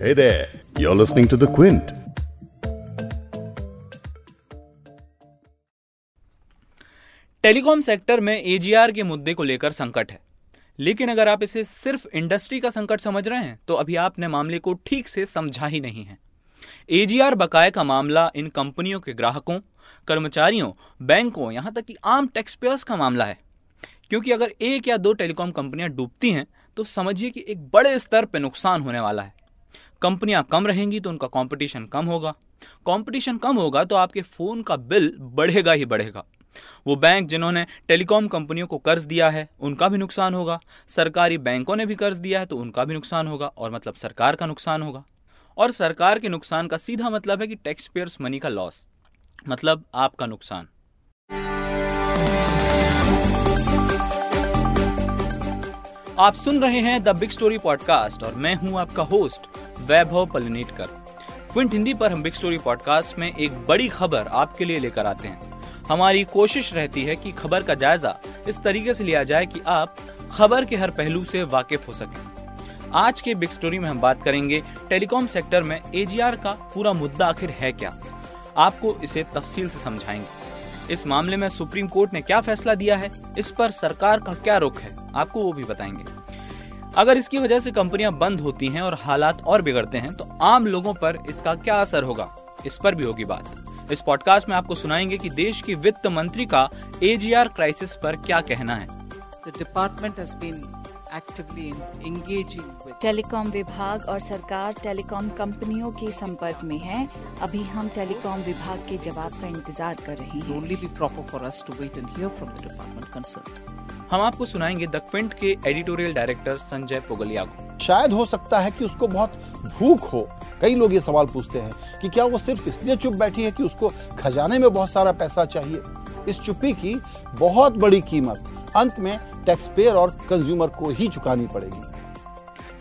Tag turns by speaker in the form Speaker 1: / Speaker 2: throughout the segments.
Speaker 1: Hey there, you're listening to The Quint.
Speaker 2: Telecom sector में AGR के मुद्दे को लेकर संकट है। लेकिन अगर आप इसे सिर्फ़ इंडस्ट्री का संकट समझ रहे हैं तो अभी आपने मामले को ठीक से समझा ही नहीं है। एजीआर बकाये का मामला इन कंपनियों के ग्राहकों कर्मचारियों बैंकों यहाँ तक कि आम टैक्स पेयर्स का मामला है। क्योंकि अगर एक या दो टेलीकॉम कंपनियाँ डूबती हैं तो समझिए कि एक बड़े स्तर पर नुकसान होने वाला है। कंपनियाँ कम रहेंगी तो उनका कंपटीशन कम होगा। कंपटीशन कम होगा तो आपके फ़ोन का बिल बढ़ेगा ही बढ़ेगा। वो बैंक जिन्होंने टेलीकॉम कंपनियों को कर्ज दिया है, उनका भी नुकसान होगा। सरकारी बैंकों ने भी कर्ज दिया है तो उनका भी नुकसान होगा और मतलब सरकार का नुकसान होगा। और सरकार के नुकसान का सीधा मतलब है कि टैक्स पेयर्स मनी का लॉस मतलब आपका नुकसान। आप सुन रहे हैं द बिग स्टोरी पॉडकास्ट और मैं हूँ आपका होस्ट वैभव पलनेटकर क्विंट, हिंदी पर हम बिग स्टोरी पॉडकास्ट में एक बड़ी खबर आपके लिए लेकर आते हैं। हमारी कोशिश रहती है कि खबर का जायजा इस तरीके से लिया जाए कि आप खबर के हर पहलू से वाकिफ हो सकें। आज के बिग स्टोरी में हम बात करेंगे, टेलीकॉम सेक्टर में एजीआर का पूरा मुद्दा आखिर है क्या? आपको इसे तफसील से समझाएँगे। इस मामले में सुप्रीम कोर्ट ने क्या फैसला दिया है? इस पर सरकार का क्या रुख है? आपको वो भी बताएँगे। अगर इसकी वजह से कंपनियाँ बंद होती हैं और हालात और बिगड़ते हैं तो आम लोगों पर इसका क्या असर होगा? इस पर भी होगी बात। इस पॉडकास्ट में आपको सुनाएँगे कि देश की वित्त मंत्री का एजीआर क्राइसिस पर क्या कहना है।
Speaker 3: Department actively engaging with.
Speaker 4: Telecom विभाग और सरकार टेलीकॉम कंपनियों के संपर्क में है। अभी हम टेलीकॉम विभाग के जवाब का इंतज़ार कर रहे
Speaker 3: It
Speaker 4: हैं
Speaker 3: only be proper for us to wait and hear from the department concerned.
Speaker 2: हम आपको सुनाएँगे द क्विंट के एडिटोरियल डायरेक्टर संजय पोगलिया को
Speaker 5: शायद हो सकता है कि उसको बहुत भूख हो। कई लोग ये सवाल पूछते हैं कि क्या वो सिर्फ़ इसलिए चुप बैठी है कि उसको खजाने में बहुत सारा पैसा चाहिए? इस चुप्पी की बहुत बड़ी कीमत। अंत में टैक्स पेयर और कंज्यूमर को ही चुकानी पड़ेगी।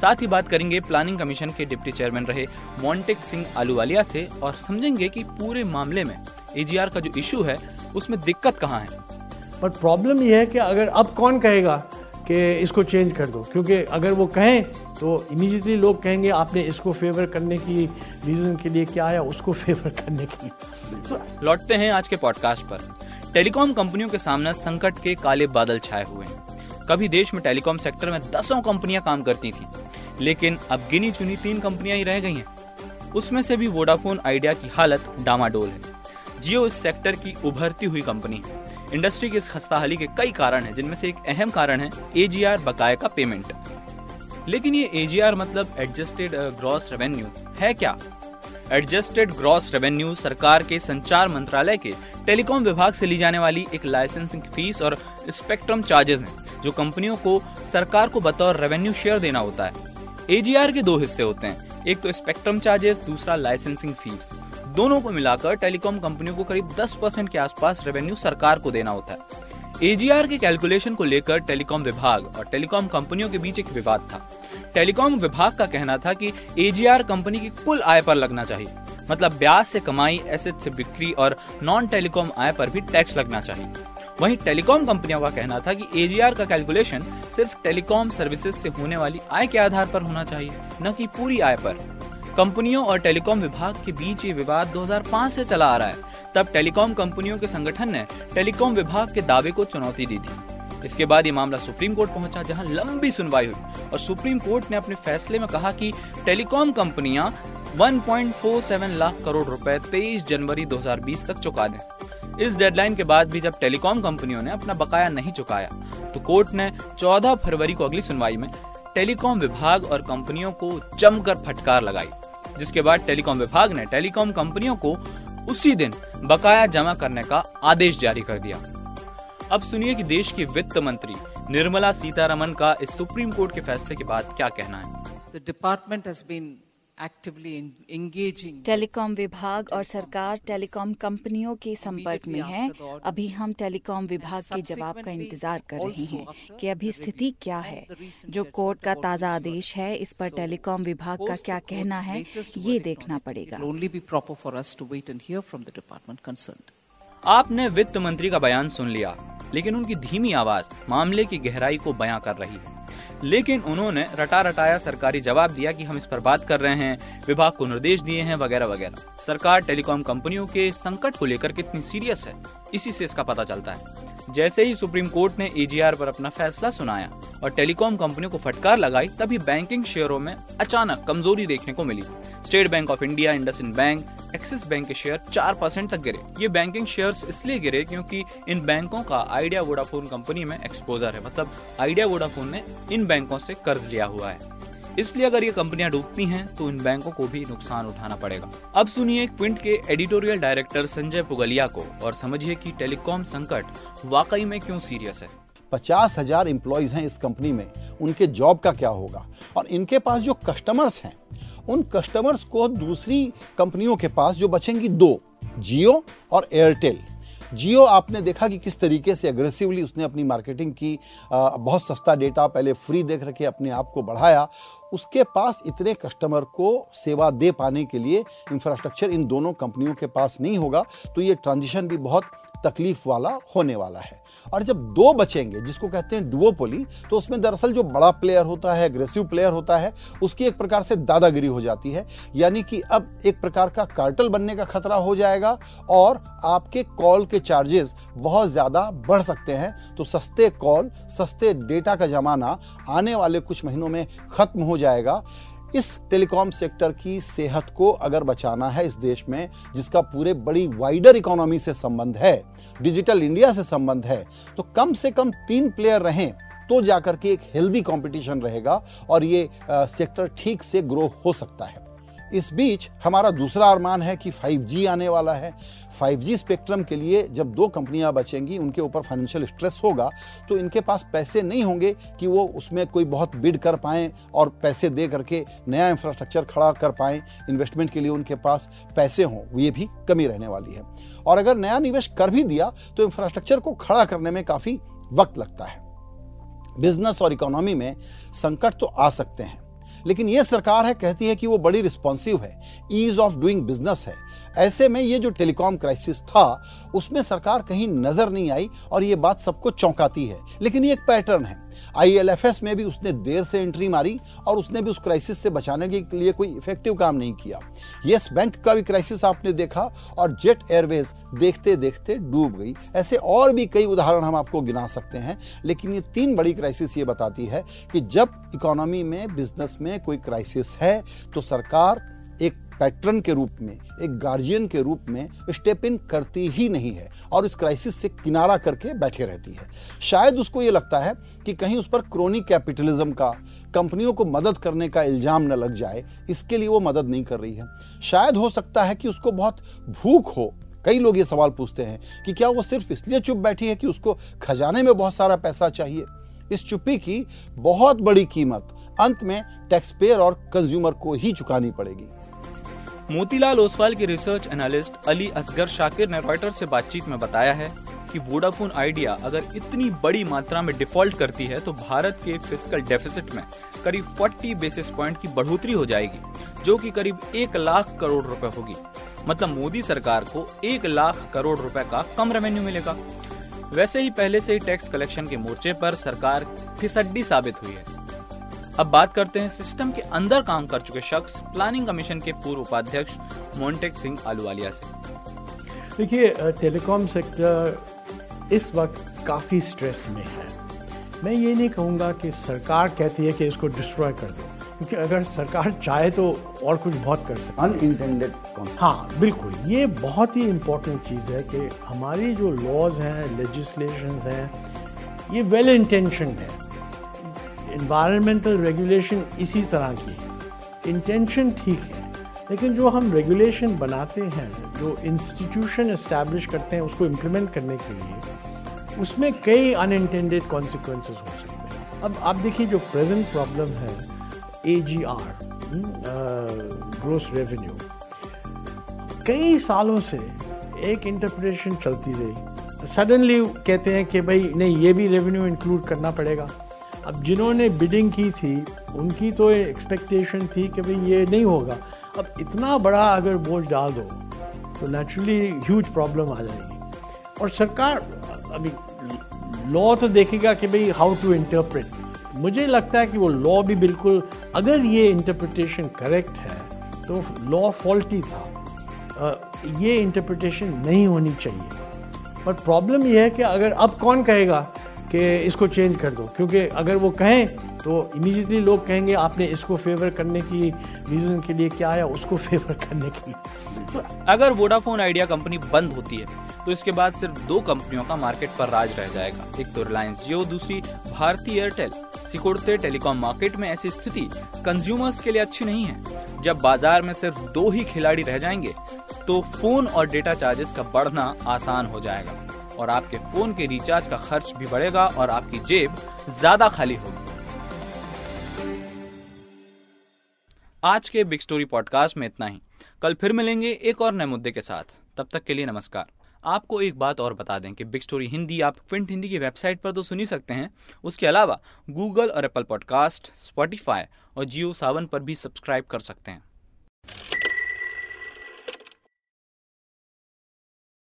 Speaker 2: साथ ही बात करेंगे प्लानिंग कमीशन के डिप्टी चेयरमैन रहे मोन्टेक सिंह आलूवालिया से और समझेंगे कि पूरे मामले में एजीआर का जो इशू है उसमें दिक्कत कहाँ है।
Speaker 6: पर प्रॉब्लम यह है कि अगर अब कौन कहेगा कि इसको चेंज कर दो? क्योंकि अगर वो कहें तो इमीडिएटली लोग कहेंगे आपने इसको फेवर करने की रीज़न के लिए क्या आया उसको फेवर करने के लिए। तो
Speaker 2: लौटते हैं आज के पॉडकास्ट पर। टेलीकॉम कंपनियों के सामने संकट के काले बादल छाए हुए हैं। कभी देश में टेलीकॉम सेक्टर में दसों कंपनियाँ काम करती थी, लेकिन अब गिनी चुनी तीन कंपनियाँ ही रह गई हैं। उसमें से भी वोडाफोन, आइडिया की हालत डामाडोल है। जियो इस सेक्टर की उभरती हुई कंपनी है। इंडस्ट्री की इस खस्ताहाली के कई कारण हैं, जिनमें से एक अहम कारण है एजीआर बकाया का पेमेंट। लेकिन ये एजीआर मतलब एडजस्टेड ग्रॉस रेवेन्यू है क्या? एडजस्टेड ग्रॉस रेवेन्यू सरकार के संचार मंत्रालय के टेलीकॉम विभाग से ली जाने वाली एक लाइसेंसिंग फ़ीस और स्पेक्ट्रम चार्जेस हैं, जो कंपनियों को सरकार को बतौर रेवेन्यू शेयर देना होता है। एजीआर के दो हिस्से होते हैं, एक तो स्पेक्ट्रम चार्जेस, दूसरा लाइसेंसिंग फ़ीस। दोनों को मिलाकर टेलीकॉम कंपनियों को करीब 10 परसेंट के आसपास रेवेन्यू सरकार को देना होता है। एजीआर के कैलकुलेशन को लेकर टेलीकॉम विभाग और टेलीकॉम कंपनियों के बीच एक विवाद था। टेलीकॉम विभाग का कहना था कि एजीआर कंपनी की कुल आय पर लगना चाहिए। मतलब ब्याज से कमाई एसेट से बिक्री और नॉन टेलीकॉम आय पर भी टैक्स लगना चाहिए। वहीं टेलीकॉम कंपनियों का कहना था कि एजीआर का कैलकुलेशन सिर्फ़ टेलीकॉम सर्विसेज़ से होने वाली आय के आधार पर होना चाहिए, न कि पूरी आय पर। कंपनियों और टेलीकॉम विभाग के बीच ये विवाद 2005 से चला आ रहा है। तब टेलीकॉम कंपनियों के संगठन ने टेलीकॉम विभाग के दावे को चुनौती दी थी। इसके बाद ये मामला सुप्रीम कोर्ट पहुँचा, जहाँ लंबी सुनवाई हुई। और सुप्रीम कोर्ट ने अपने फैसले में कहा कि टेलीकॉम कंपनियाँ 1.47 लाख करोड़ रुपए 23 जनवरी 2020 तक चुका दें। इस डेडलाइन के बाद भी जब टेलीकॉम कंपनियों ने अपना बकाया नहीं चुकाया तो कोर्ट ने 14 फरवरी को अगली सुनवाई में टेलीकॉम विभाग और कंपनियों को जमकर फटकार लगाई। जिसके बाद टेलीकॉम विभाग ने टेलीकॉम कंपनियों को उसी दिन बकाया जमा करने का आदेश जारी कर दिया अब सुनिए कि देश की वित्त मंत्री निर्मला सीतारमन का इस सुप्रीम कोर्ट के फैसले के बाद क्या कहना है
Speaker 3: the department has engaging.
Speaker 4: Telecom विभाग और सरकार टेलीकॉम कंपनियों के संपर्क में है। अभी हम टेलीकॉम विभाग के जवाब का इंतज़ार कर रहे हैं कि अभी स्थिति क्या है जो कोर्ट का ताज़ा आदेश है इस पर टेलीकॉम विभाग का क्या कहना है ये देखना पड़ेगा.
Speaker 2: आपने वित्त मंत्री का बयान सुन लिया लेकिन उनकी धीमी आवाज़ मामले की गहराई को बयां कर रही है। लेकिन उन्होंने रटा रटाया सरकारी जवाब दिया कि हम इस पर बात कर रहे हैं, विभाग को निर्देश दिए हैं, वगैरह वगैरह। सरकार टेलीकॉम कंपनियों के संकट को लेकर कितनी सीरियस है, इसी से इसका पता चलता है। जैसे ही सुप्रीम कोर्ट ने एजीआर पर अपना फैसला सुनाया और टेलीकॉम कंपनियों को फटकार लगाई, तभी बैंकिंग शेयरों में अचानक कमज़ोरी देखने को मिली। State Bank of India, Indus Bank Axis Bank के शेयर चार परसेंट तक गिरे। ये बैंकिंग शेयर्स इसलिए गिरे क्योंकि इन बैंकों का आइडिया वोडाफोन कंपनी में एक्सपोजर है। मतलब आइडिया वोडाफोन ने इन बैंकों से कर्ज लिया हुआ है। इसलिए अगर ये कंपनियाँ डूबती हैं तो इन बैंकों को भी नुकसान उठाना पड़ेगा। अब सुनिए क्विंट के एडिटोरियल डायरेक्टर संजय पुगलिया को और समझिए कि टेलीकॉम संकट वाकई में क्यों सीरियस है।
Speaker 5: पचास हज़ार एम्प्लॉयज़ हैं इस कंपनी में। उनके जॉब का क्या होगा? और इनके पास जो कस्टमर्स हैं, उन कस्टमर्स को दूसरी कंपनियों के पास जो बचेंगी दो जियो और एयरटेल जियो आपने देखा कि किस तरीके से अग्रेसिवली उसने अपनी मार्केटिंग की बहुत सस्ता डेटा पहले फ्री देख रखे, अपने आप को बढ़ाया। उसके पास इतने कस्टमर को सेवा दे पाने के लिए इंफ्रास्ट्रक्चर इन दोनों कंपनियों के पास नहीं होगा। तो ये ट्रांजिशन भी बहुत तकलीफ़ वाला होने वाला है। और जब दो बचेंगे, जिसको कहते हैं डुओपोली तो उसमें दरअसल जो बड़ा प्लेयर होता है अग्रेसिव प्लेयर होता है, उसकी एक प्रकार से दादागिरी हो जाती है। यानी कि अब एक प्रकार का कार्टल बनने का खतरा हो जाएगा और आपके कॉल के चार्जेस बहुत ज़्यादा बढ़ सकते हैं। तो सस्ते कॉल सस्ते डेटा का जमाना आने वाले कुछ महीनों में खत्म हो जाएगा। इस टेलीकॉम सेक्टर की सेहत को अगर बचाना है इस देश में जिसका पूरे बड़ी वाइडर इकोनॉमी से संबंध है डिजिटल इंडिया से संबंध है तो कम से कम तीन प्लेयर रहें तो जाकर के एक हेल्दी कंपटीशन रहेगा और ये आ, सेक्टर ठीक से ग्रो हो सकता है। इस बीच हमारा दूसरा अरमान है कि 5G आने वाला है। 5G स्पेक्ट्रम के लिए जब दो कंपनियाँ बचेंगी, उनके ऊपर फाइनेंशियल स्ट्रेस होगा तो इनके पास पैसे नहीं होंगे कि वो उसमें कोई बहुत बिड कर पाएँ और पैसे दे करके नया इंफ्रास्ट्रक्चर खड़ा कर पाएँ। इन्वेस्टमेंट के लिए उनके पास पैसे हों, ये भी कमी रहने वाली है। और अगर नया निवेश कर भी दिया तो इंफ्रास्ट्रक्चर को खड़ा करने में काफ़ी वक्त लगता है। बिज़नेस और इकोनॉमी में संकट तो आ सकते हैं। लेकिन ये सरकार है, कहती है कि वो बड़ी रिस्पॉन्सिव है ईज ऑफ़ डूइंग बिज़नेस है। ऐसे में ये जो टेलीकॉम क्राइसिस था, उसमें सरकार कहीं नज़र नहीं आई और ये बात सबको चौंकाती है। लेकिन ये एक पैटर्न है। आईएलएफएस में भी उसने देर से एंट्री मारी और उसने भी उस क्राइसिस से बचाने के लिए कोई इफ़ेक्टिव काम नहीं किया। यस बैंक का भी क्राइसिस आपने देखा और जेट एयरवेज देखते देखते डूब गई। ऐसे और भी कई उदाहरण हम आपको गिना सकते हैं, लेकिन ये तीन बड़ी क्राइसिस ये बताती है कि जब इकोनॉमी में बिज़नेस में कोई क्राइसिस है तो सरकार एक पैटर्न के रूप में, एक गार्जियन के रूप में स्टेप इन करती ही नहीं है और इस क्राइसिस से किनारा करके बैठे रहती है। शायद उसको ये लगता है कि कहीं उस पर क्रोनी कैपिटलिज्म का कंपनियों को मदद करने का इल्ज़ाम न लग जाए, इसके लिए वो मदद नहीं कर रही है। शायद हो सकता है कि उसको बहुत भूख हो। कई लोग ये सवाल पूछते हैं कि क्या वो सिर्फ़ इसलिए चुप बैठी है कि उसको खजाने में बहुत सारा पैसा चाहिए? इस चुप्पी की बहुत बड़ी कीमत अंत में टैक्स पेयर और कंज्यूमर को ही चुकानी पड़ेगी।
Speaker 2: मोतीलाल ओसवाल के रिसर्च एनालिस्ट अली असगर शाकिर ने रॉयटर्स से बातचीत में बताया है कि वोडाफोन आइडिया अगर इतनी बड़ी मात्रा में डिफ़ॉल्ट करती है तो भारत के फ़िज़िकल डेफिसिट में करीब 40 बेसिस पॉइंट की बढ़ोतरी हो जाएगी, जो कि करीब एक लाख करोड़ रुपए होगी। मतलब मोदी सरकार को एक लाख करोड़ रुपए का कम रेवेन्यू मिलेगा। वैसे ही पहले से ही टैक्स कलेक्शन के मोर्चे पर सरकार फिसड्डी साबित हुई है। अब बात करते हैं सिस्टम के अंदर काम कर चुके शख्स, प्लानिंग कमीशन के पूर्व उपाध्यक्ष मोन्टेक सिंह आलूवालिया से।
Speaker 6: देखिए टेलीकॉम सेक्टर इस वक्त काफ़ी स्ट्रेस में है। मैं ये नहीं कहूँगा कि सरकार कहती है कि इसको डिस्ट्रॉय कर दो। क्योंकि अगर सरकार चाहे तो और कुछ बहुत कर सकती
Speaker 5: अनइंटेंडेड
Speaker 6: हाँ बिल्कुल। ये बहुत ही इम्पोर्टेंट चीज़ है कि हमारी जो लॉज हैं लेजिस्लेशन हैं ये वेल इंटेंशन है। इन्वायरमेंटल रेगुलेशन इसी तरह की है। इंटेंशन ठीक है लेकिन जो हम रेगुलेशन बनाते हैं जो इंस्टीट्यूशन इस्टेब्लिश करते हैं उसको इम्प्लीमेंट करने के लिए उसमें कई अनइंटेंडेड कॉन्सिक्वेंसेस हो सकते हैं। अब आप देखिए जो प्रेजेंट प्रॉब्लम है ए जी ग्रोस रेवेन्यू कई सालों से एक इंटरप्रिटेशन चलती रही। सडनली कहते हैं कि भाई, नहीं, ये भी रेवेन्यू इंक्लूड करना पड़ेगा। अब जिन्होंने बिडिंग की थी, उनकी तो एक्सपेक्टेशन थी कि भाई ये नहीं होगा। अब इतना बड़ा अगर बोझ डाल दो तो नेचुरली ह्यूज प्रॉब्लम आ जाएगी। और सरकार, अभी लॉ तो देखेगा कि भाई हाउ टू इंटरप्रेट मुझे लगता है कि वो लॉ भी बिल्कुल अगर ये इंटरप्रिटेशन करेक्ट है तो लॉ फॉल्टी था। ये इंटरप्रिटेशन नहीं होनी चाहिए। पर प्रॉब्लम यह है कि अगर अब कौन कहेगा कि इसको चेंज कर दो? क्योंकि अगर वो कहें तो इमीडिएटली लोग कहेंगे, आपने इसको फेवर करने की रीज़न के लिए क्या आया उसको फेवर करने के लिए।
Speaker 2: तो अगर वोडाफोन आइडिया कंपनी बंद होती है तो इसके बाद सिर्फ़ दो कंपनियों का मार्केट पर राज रह जाएगा। एक तो रिलायंस जियो दूसरी भारतीय एयरटेल सिकुड़ते टेलीकॉम मार्केट में ऐसी स्थिति कंज्यूमर्स के लिए अच्छी नहीं है। जब बाज़ार में सिर्फ़ दो ही खिलाड़ी रह जाएँगे तो फ़ोन और डेटा चार्जेस का बढ़ना आसान हो जाएगा। और आपके फ़ोन के रिचार्ज का खर्च भी बढ़ेगा और आपकी जेब ज़्यादा खाली होगी। आज के बिग स्टोरी पॉडकास्ट में इतना ही। कल फिर मिलेंगे एक और नए मुद्दे के साथ। तब तक के लिए नमस्कार। आपको एक बात और बता दें कि बिग स्टोरी हिंदी, आप क्विंट हिंदी की वेबसाइट पर तो सुन ही सकते हैं। उसके अलावा गूगल और एप्पल पॉडकास्ट स्पॉटिफाई और जियो सावन पर भी सब्सक्राइब कर सकते हैं।